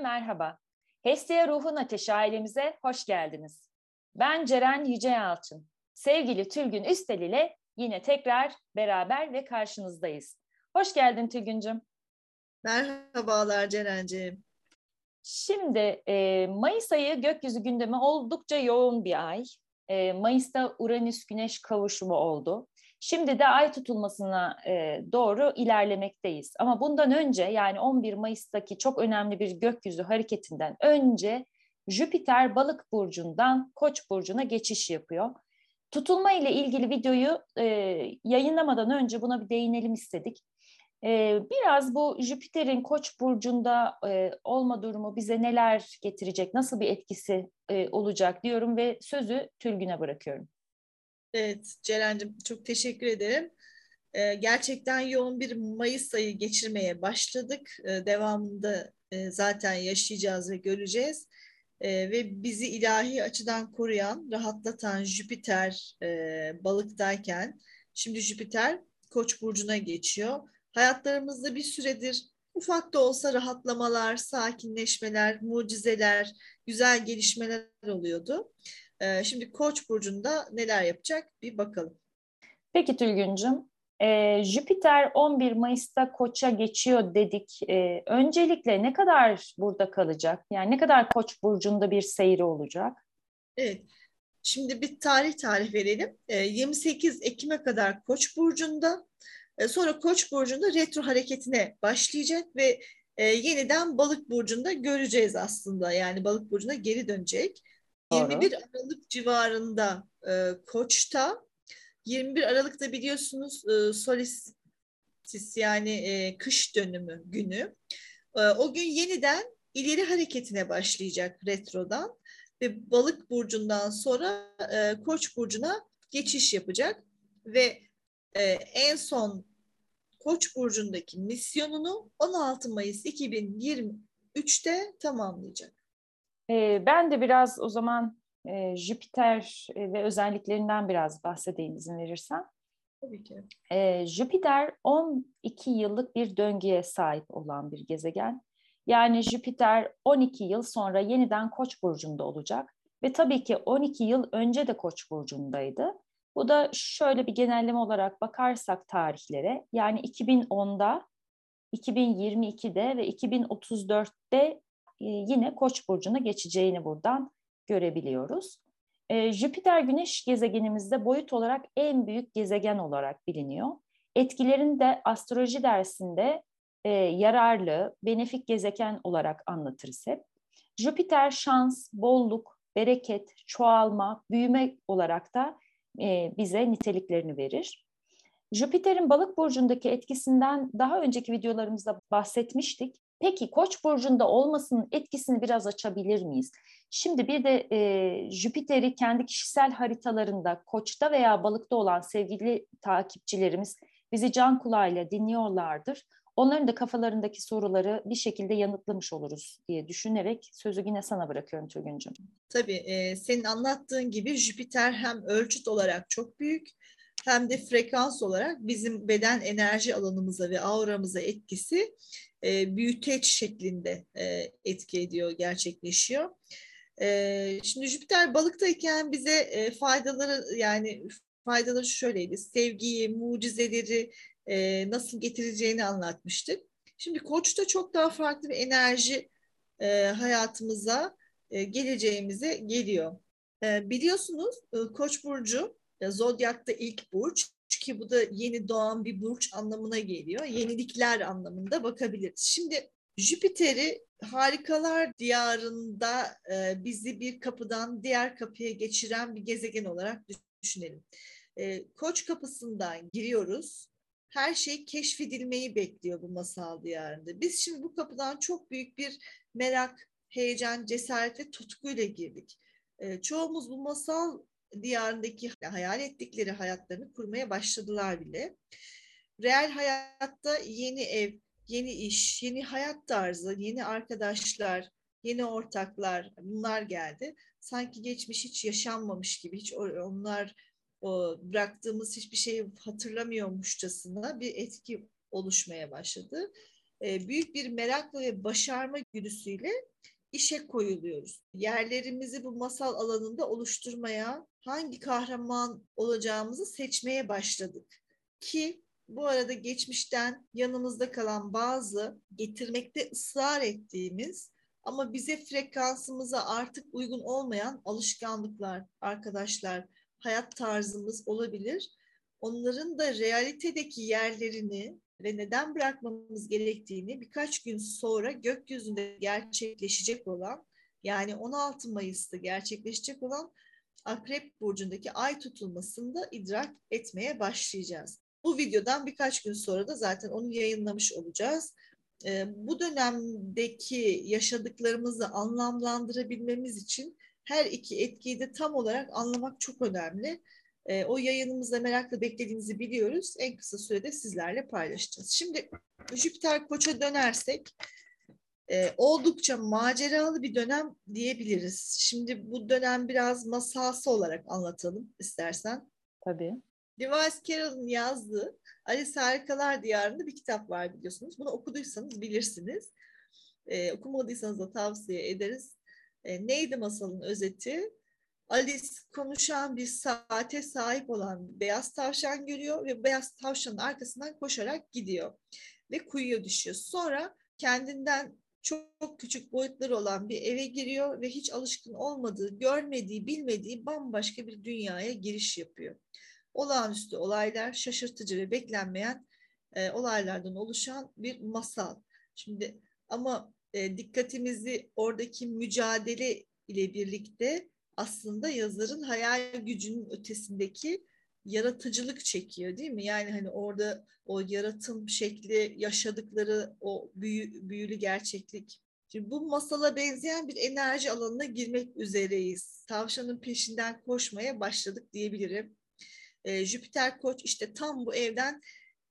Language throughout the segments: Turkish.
merhaba. Hestia Ruhun Ateşi ailemize hoş geldiniz. Ben Ceren Yüce Yalçın. Sevgili Tülgün Üstel ile yine tekrar beraber ve karşınızdayız. Hoş geldin Tülgüncüm. Merhabalar Ceren'ciğim. Şimdi e, Mayıs ayı gökyüzü gündemi oldukça yoğun bir ay. E, Mayıs'ta Uranüs-Güneş kavuşumu oldu. Şimdi de ay tutulmasına e, doğru ilerlemekteyiz. Ama bundan önce yani 11 Mayıs'taki çok önemli bir gökyüzü hareketinden önce Jüpiter balık burcundan koç burcuna geçiş yapıyor. Tutulma ile ilgili videoyu e, yayınlamadan önce buna bir değinelim istedik. E, biraz bu Jüpiter'in koç burcunda e, olma durumu bize neler getirecek, nasıl bir etkisi e, olacak diyorum ve sözü Tülgün'e bırakıyorum. Evet Ceren'cim çok teşekkür ederim. Ee, gerçekten yoğun bir Mayıs ayı geçirmeye başladık. Ee, devamında e, zaten yaşayacağız ve göreceğiz. Ee, ve bizi ilahi açıdan koruyan, rahatlatan Jüpiter e, balıktayken şimdi Jüpiter Koç burcuna geçiyor. Hayatlarımızda bir süredir ufak da olsa rahatlamalar, sakinleşmeler, mucizeler, güzel gelişmeler oluyordu. Ee, şimdi Koç burcunda neler yapacak bir bakalım. Peki Tülgüncüm, e, Jüpiter 11 Mayıs'ta Koç'a geçiyor dedik. E, öncelikle ne kadar burada kalacak? Yani ne kadar Koç burcunda bir seyri olacak? Evet. Şimdi bir tarih tarih verelim. E, 28 Ekim'e kadar Koç burcunda, e, sonra Koç burcunda retro hareketine başlayacak ve e, yeniden Balık burcunda göreceğiz aslında. Yani Balık burcuna geri dönecek. Doğru. 21 Aralık civarında e, Koç'ta 21 Aralık'ta biliyorsunuz e, Solistis yani e, kış dönümü günü. E, o gün yeniden ileri hareketine başlayacak retrodan ve balık burcundan sonra e, koç burcuna geçiş yapacak ve e, en son koç burcundaki misyonunu 16 Mayıs 2023'te tamamlayacak. Ee, ben de biraz o zaman e, Jüpiter e, ve özelliklerinden biraz bahsedeyim izin verirsen. Tabii ki. E, Jüpiter 12 yıllık bir döngüye sahip olan bir gezegen. Yani Jüpiter 12 yıl sonra yeniden Koç burcunda olacak ve tabii ki 12 yıl önce de Koç burcundaydı. Bu da şöyle bir genelleme olarak bakarsak tarihlere yani 2010'da, 2022'de ve 2034'te e, yine Koç burcuna geçeceğini buradan görebiliyoruz. E, Jüpiter Güneş gezegenimizde boyut olarak en büyük gezegen olarak biliniyor. Etkilerini de astroloji dersinde e, yararlı, benefik gezegen olarak anlatırız hep. Jüpiter şans, bolluk, bereket, çoğalma, büyüme olarak da bize niteliklerini verir. Jüpiter'in balık burcundaki etkisinden daha önceki videolarımızda bahsetmiştik. Peki Koç burcunda olmasının etkisini biraz açabilir miyiz? Şimdi bir de e, Jüpiter'i kendi kişisel haritalarında Koç'ta veya Balık'ta olan sevgili takipçilerimiz bizi can kulağıyla dinliyorlardır. Onların da kafalarındaki soruları bir şekilde yanıtlamış oluruz diye düşünerek sözü yine sana bırakıyorum Tülgüncüm. Tabii e, senin anlattığın gibi Jüpiter hem ölçüt olarak çok büyük hem de frekans olarak bizim beden enerji alanımıza ve auramıza etkisi e, büyüteç şeklinde e, etki ediyor, gerçekleşiyor. E, şimdi Jüpiter balıktayken bize e, faydaları yani faydaları şöyleydi. Sevgiyi, mucizeleri e, nasıl getireceğini anlatmıştık. Şimdi Koç'ta çok daha farklı bir enerji e, hayatımıza, e, geleceğimize geliyor. E, biliyorsunuz e, Koç burcu e, Zodyak'ta ilk burç ki bu da yeni doğan bir burç anlamına geliyor. Yenilikler anlamında bakabiliriz. Şimdi Jüpiter'i harikalar diyarında e, bizi bir kapıdan diğer kapıya geçiren bir gezegen olarak düşünelim. E, Koç kapısından giriyoruz. Her şey keşfedilmeyi bekliyor bu masal diyarında. Biz şimdi bu kapıdan çok büyük bir merak, heyecan, cesaret ve tutkuyla girdik. E, çoğumuz bu masal diyarındaki hayal ettikleri hayatlarını kurmaya başladılar bile. Reel hayatta yeni ev, yeni iş, yeni hayat tarzı, yeni arkadaşlar, yeni ortaklar bunlar geldi. Sanki geçmiş hiç yaşanmamış gibi, hiç onlar o bıraktığımız hiçbir şeyi hatırlamıyormuşçasına bir etki oluşmaya başladı. e, büyük bir merakla ve başarma güdüsüyle işe koyuluyoruz. Yerlerimizi bu masal alanında oluşturmaya, hangi kahraman olacağımızı seçmeye başladık. Ki bu arada geçmişten yanımızda kalan bazı getirmekte ısrar ettiğimiz ama bize frekansımıza artık uygun olmayan alışkanlıklar, arkadaşlar, hayat tarzımız olabilir. Onların da realitedeki yerlerini ve neden bırakmamız gerektiğini birkaç gün sonra gökyüzünde gerçekleşecek olan yani 16 Mayıs'ta gerçekleşecek olan Akrep Burcu'ndaki ay tutulmasında idrak etmeye başlayacağız. Bu videodan birkaç gün sonra da zaten onu yayınlamış olacağız. Ee, bu dönemdeki yaşadıklarımızı anlamlandırabilmemiz için her iki etkiyi de tam olarak anlamak çok önemli. E, o yayınımızda merakla beklediğinizi biliyoruz. En kısa sürede sizlerle paylaşacağız. Şimdi Jüpiter Koç'a dönersek e, oldukça maceralı bir dönem diyebiliriz. Şimdi bu dönem biraz masalsı olarak anlatalım istersen. Tabii. Lewis Carroll'ın yazdığı Alice Harikalar Diyarı'nda bir kitap var biliyorsunuz. Bunu okuduysanız bilirsiniz. E, okumadıysanız da tavsiye ederiz. E, neydi masalın özeti? Alice konuşan bir saate sahip olan beyaz tavşan görüyor ve beyaz tavşanın arkasından koşarak gidiyor ve kuyuya düşüyor. Sonra kendinden çok küçük boyutları olan bir eve giriyor ve hiç alışkın olmadığı, görmediği, bilmediği bambaşka bir dünyaya giriş yapıyor. Olağanüstü olaylar, şaşırtıcı ve beklenmeyen e, olaylardan oluşan bir masal. Şimdi ama e, dikkatimizi oradaki mücadele ile birlikte aslında yazarın hayal gücünün ötesindeki yaratıcılık çekiyor değil mi? Yani hani orada o yaratım şekli, yaşadıkları o büyü, büyülü gerçeklik. Şimdi bu masala benzeyen bir enerji alanına girmek üzereyiz. Tavşanın peşinden koşmaya başladık diyebilirim. Ee, Jüpiter Koç işte tam bu evden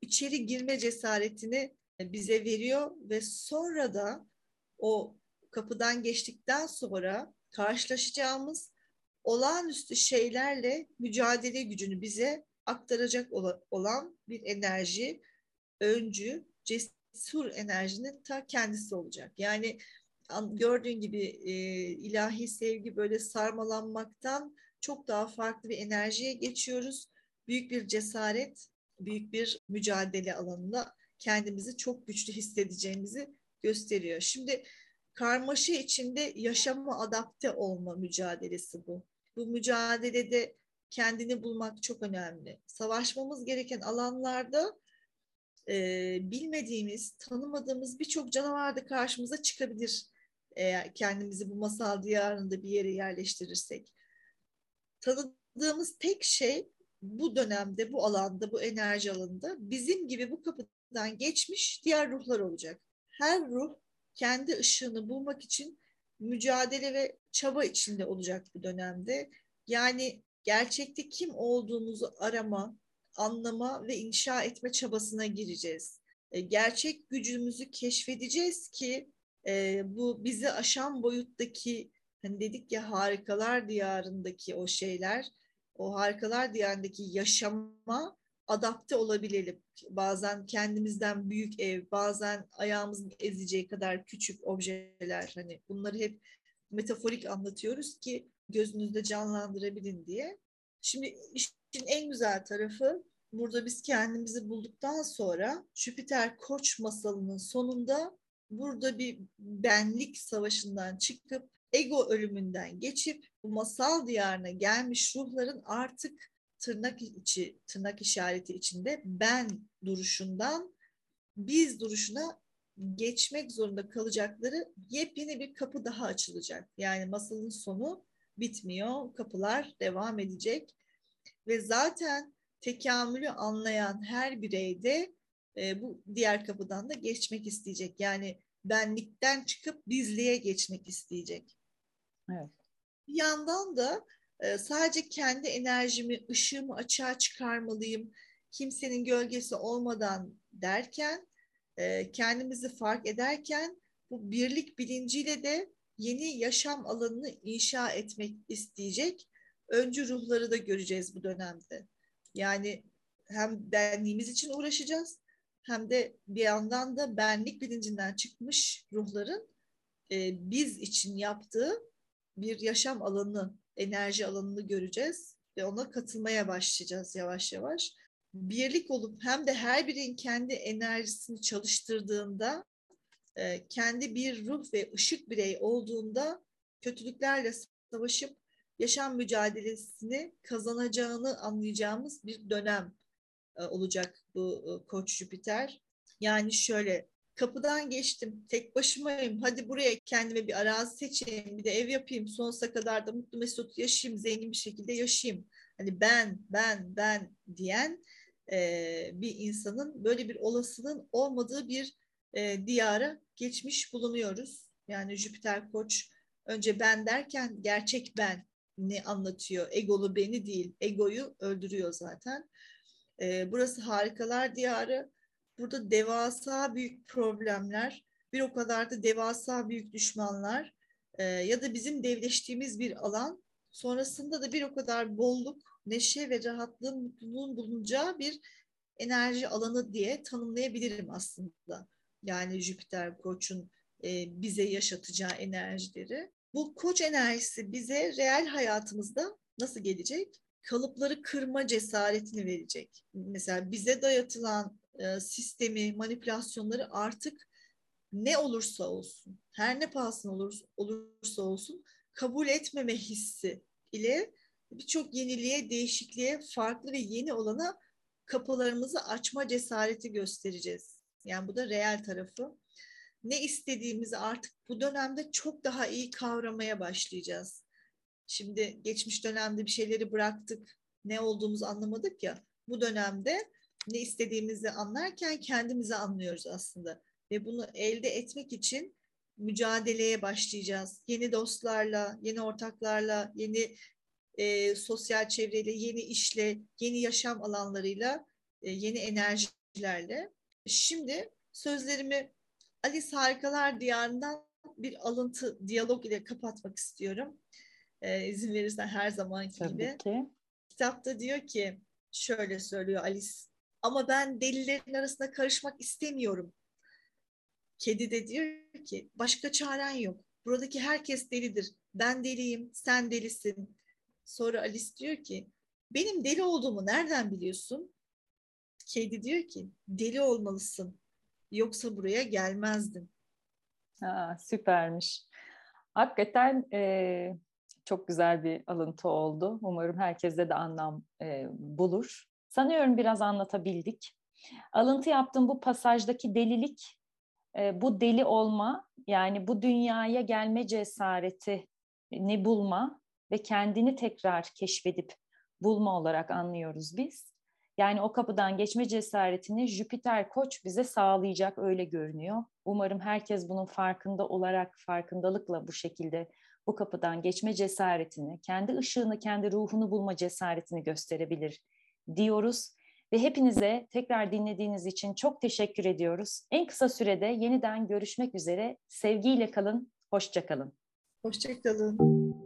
içeri girme cesaretini bize veriyor ve sonra da o kapıdan geçtikten sonra karşılaşacağımız olağanüstü şeylerle mücadele gücünü bize aktaracak olan bir enerji, öncü, cesur enerjinin ta kendisi olacak. Yani gördüğün gibi e, ilahi sevgi böyle sarmalanmaktan çok daha farklı bir enerjiye geçiyoruz. Büyük bir cesaret, büyük bir mücadele alanında kendimizi çok güçlü hissedeceğimizi gösteriyor. Şimdi karmaşa içinde yaşama adapte olma mücadelesi bu. Bu mücadelede kendini bulmak çok önemli. Savaşmamız gereken alanlarda e, bilmediğimiz, tanımadığımız birçok canavar da karşımıza çıkabilir. Eğer kendimizi bu masal diyarında bir yere yerleştirirsek. Tanıdığımız tek şey bu dönemde, bu alanda, bu enerji alanında bizim gibi bu kapıdan geçmiş diğer ruhlar olacak. Her ruh kendi ışığını bulmak için mücadele ve çaba içinde olacak bu dönemde. Yani gerçekte kim olduğumuzu arama, anlama ve inşa etme çabasına gireceğiz. E, gerçek gücümüzü keşfedeceğiz ki e, bu bizi aşan boyuttaki hani dedik ya harikalar diyarındaki o şeyler, o harikalar diyarındaki yaşama adapte olabilelim. Bazen kendimizden büyük ev, bazen ayağımızın ezeceği kadar küçük objeler hani bunları hep metaforik anlatıyoruz ki gözünüzde canlandırabilin diye. Şimdi işin en güzel tarafı burada biz kendimizi bulduktan sonra Jüpiter Koç masalının sonunda burada bir benlik savaşından çıkıp ego ölümünden geçip bu masal diyarına gelmiş ruhların artık tırnak içi tırnak işareti içinde ben duruşundan biz duruşuna geçmek zorunda kalacakları yepyeni bir kapı daha açılacak. Yani masalın sonu bitmiyor, kapılar devam edecek ve zaten tekamülü anlayan her bireyde e, bu diğer kapıdan da geçmek isteyecek. Yani benlikten çıkıp bizliğe geçmek isteyecek. Evet. Bir yandan da e, sadece kendi enerjimi, ışığımı açığa çıkarmalıyım, kimsenin gölgesi olmadan derken, e, kendimizi fark ederken bu birlik bilinciyle de yeni yaşam alanını inşa etmek isteyecek öncü ruhları da göreceğiz bu dönemde. Yani hem benliğimiz için uğraşacağız hem de bir yandan da benlik bilincinden çıkmış ruhların e, biz için yaptığı bir yaşam alanı, enerji alanını göreceğiz ve ona katılmaya başlayacağız yavaş yavaş. Birlik olup hem de her birinin kendi enerjisini çalıştırdığında, e, kendi bir ruh ve ışık birey olduğunda kötülüklerle savaşıp yaşam mücadelesini kazanacağını anlayacağımız bir dönem e, olacak bu e, Koç Jüpiter. Yani şöyle kapıdan geçtim tek başımayım hadi buraya kendime bir arazi seçeyim bir de ev yapayım sonsuza kadar da mutlu mesut yaşayayım zengin bir şekilde yaşayayım. Hani ben ben ben diyen e, bir insanın böyle bir olasılığın olmadığı bir e, diyara geçmiş bulunuyoruz. Yani Jüpiter Koç önce ben derken gerçek ben ne anlatıyor. Egolu beni değil, egoyu öldürüyor zaten. E, burası harikalar diyarı. Burada devasa büyük problemler, bir o kadar da devasa büyük düşmanlar e, ya da bizim devleştiğimiz bir alan. Sonrasında da bir o kadar bolluk, neşe ve rahatlığın, mutluluğun bulunacağı bir enerji alanı diye tanımlayabilirim aslında. Yani Jüpiter Koç'un e, bize yaşatacağı enerjileri. Bu koç enerjisi bize reel hayatımızda nasıl gelecek? Kalıpları kırma cesaretini verecek. Mesela bize dayatılan e, sistemi, manipülasyonları artık ne olursa olsun, her ne pahasına olur, olursa olsun kabul etmeme hissi ile birçok yeniliğe, değişikliğe, farklı ve yeni olana kapılarımızı açma cesareti göstereceğiz. Yani bu da reel tarafı ne istediğimizi artık bu dönemde çok daha iyi kavramaya başlayacağız. Şimdi geçmiş dönemde bir şeyleri bıraktık, ne olduğumuzu anlamadık ya. Bu dönemde ne istediğimizi anlarken kendimizi anlıyoruz aslında. Ve bunu elde etmek için mücadeleye başlayacağız. Yeni dostlarla, yeni ortaklarla, yeni e, sosyal çevreyle, yeni işle, yeni yaşam alanlarıyla, e, yeni enerjilerle. Şimdi sözlerimi Alice Harikalar Diyarı'ndan bir alıntı diyalog ile kapatmak istiyorum. Ee, izin verirsen her zamanki Tabii gibi. Ki. Kitapta diyor ki, şöyle söylüyor Alice, ama ben delilerin arasında karışmak istemiyorum. Kedi de diyor ki, başka çaren yok. Buradaki herkes delidir. Ben deliyim, sen delisin. Sonra Alice diyor ki, benim deli olduğumu nereden biliyorsun? Kedi diyor ki, deli olmalısın. Yoksa buraya gelmezdim. Ha, süpermiş. Hakikaten e, çok güzel bir alıntı oldu. Umarım herkeste de anlam e, bulur. Sanıyorum biraz anlatabildik. Alıntı yaptığım bu pasajdaki delilik, e, bu deli olma, yani bu dünyaya gelme cesareti ne bulma ve kendini tekrar keşfedip bulma olarak anlıyoruz biz. Yani o kapıdan geçme cesaretini Jüpiter Koç bize sağlayacak öyle görünüyor. Umarım herkes bunun farkında olarak farkındalıkla bu şekilde bu kapıdan geçme cesaretini, kendi ışığını, kendi ruhunu bulma cesaretini gösterebilir diyoruz. Ve hepinize tekrar dinlediğiniz için çok teşekkür ediyoruz. En kısa sürede yeniden görüşmek üzere. Sevgiyle kalın, hoşça kalın. Hoşça kalın.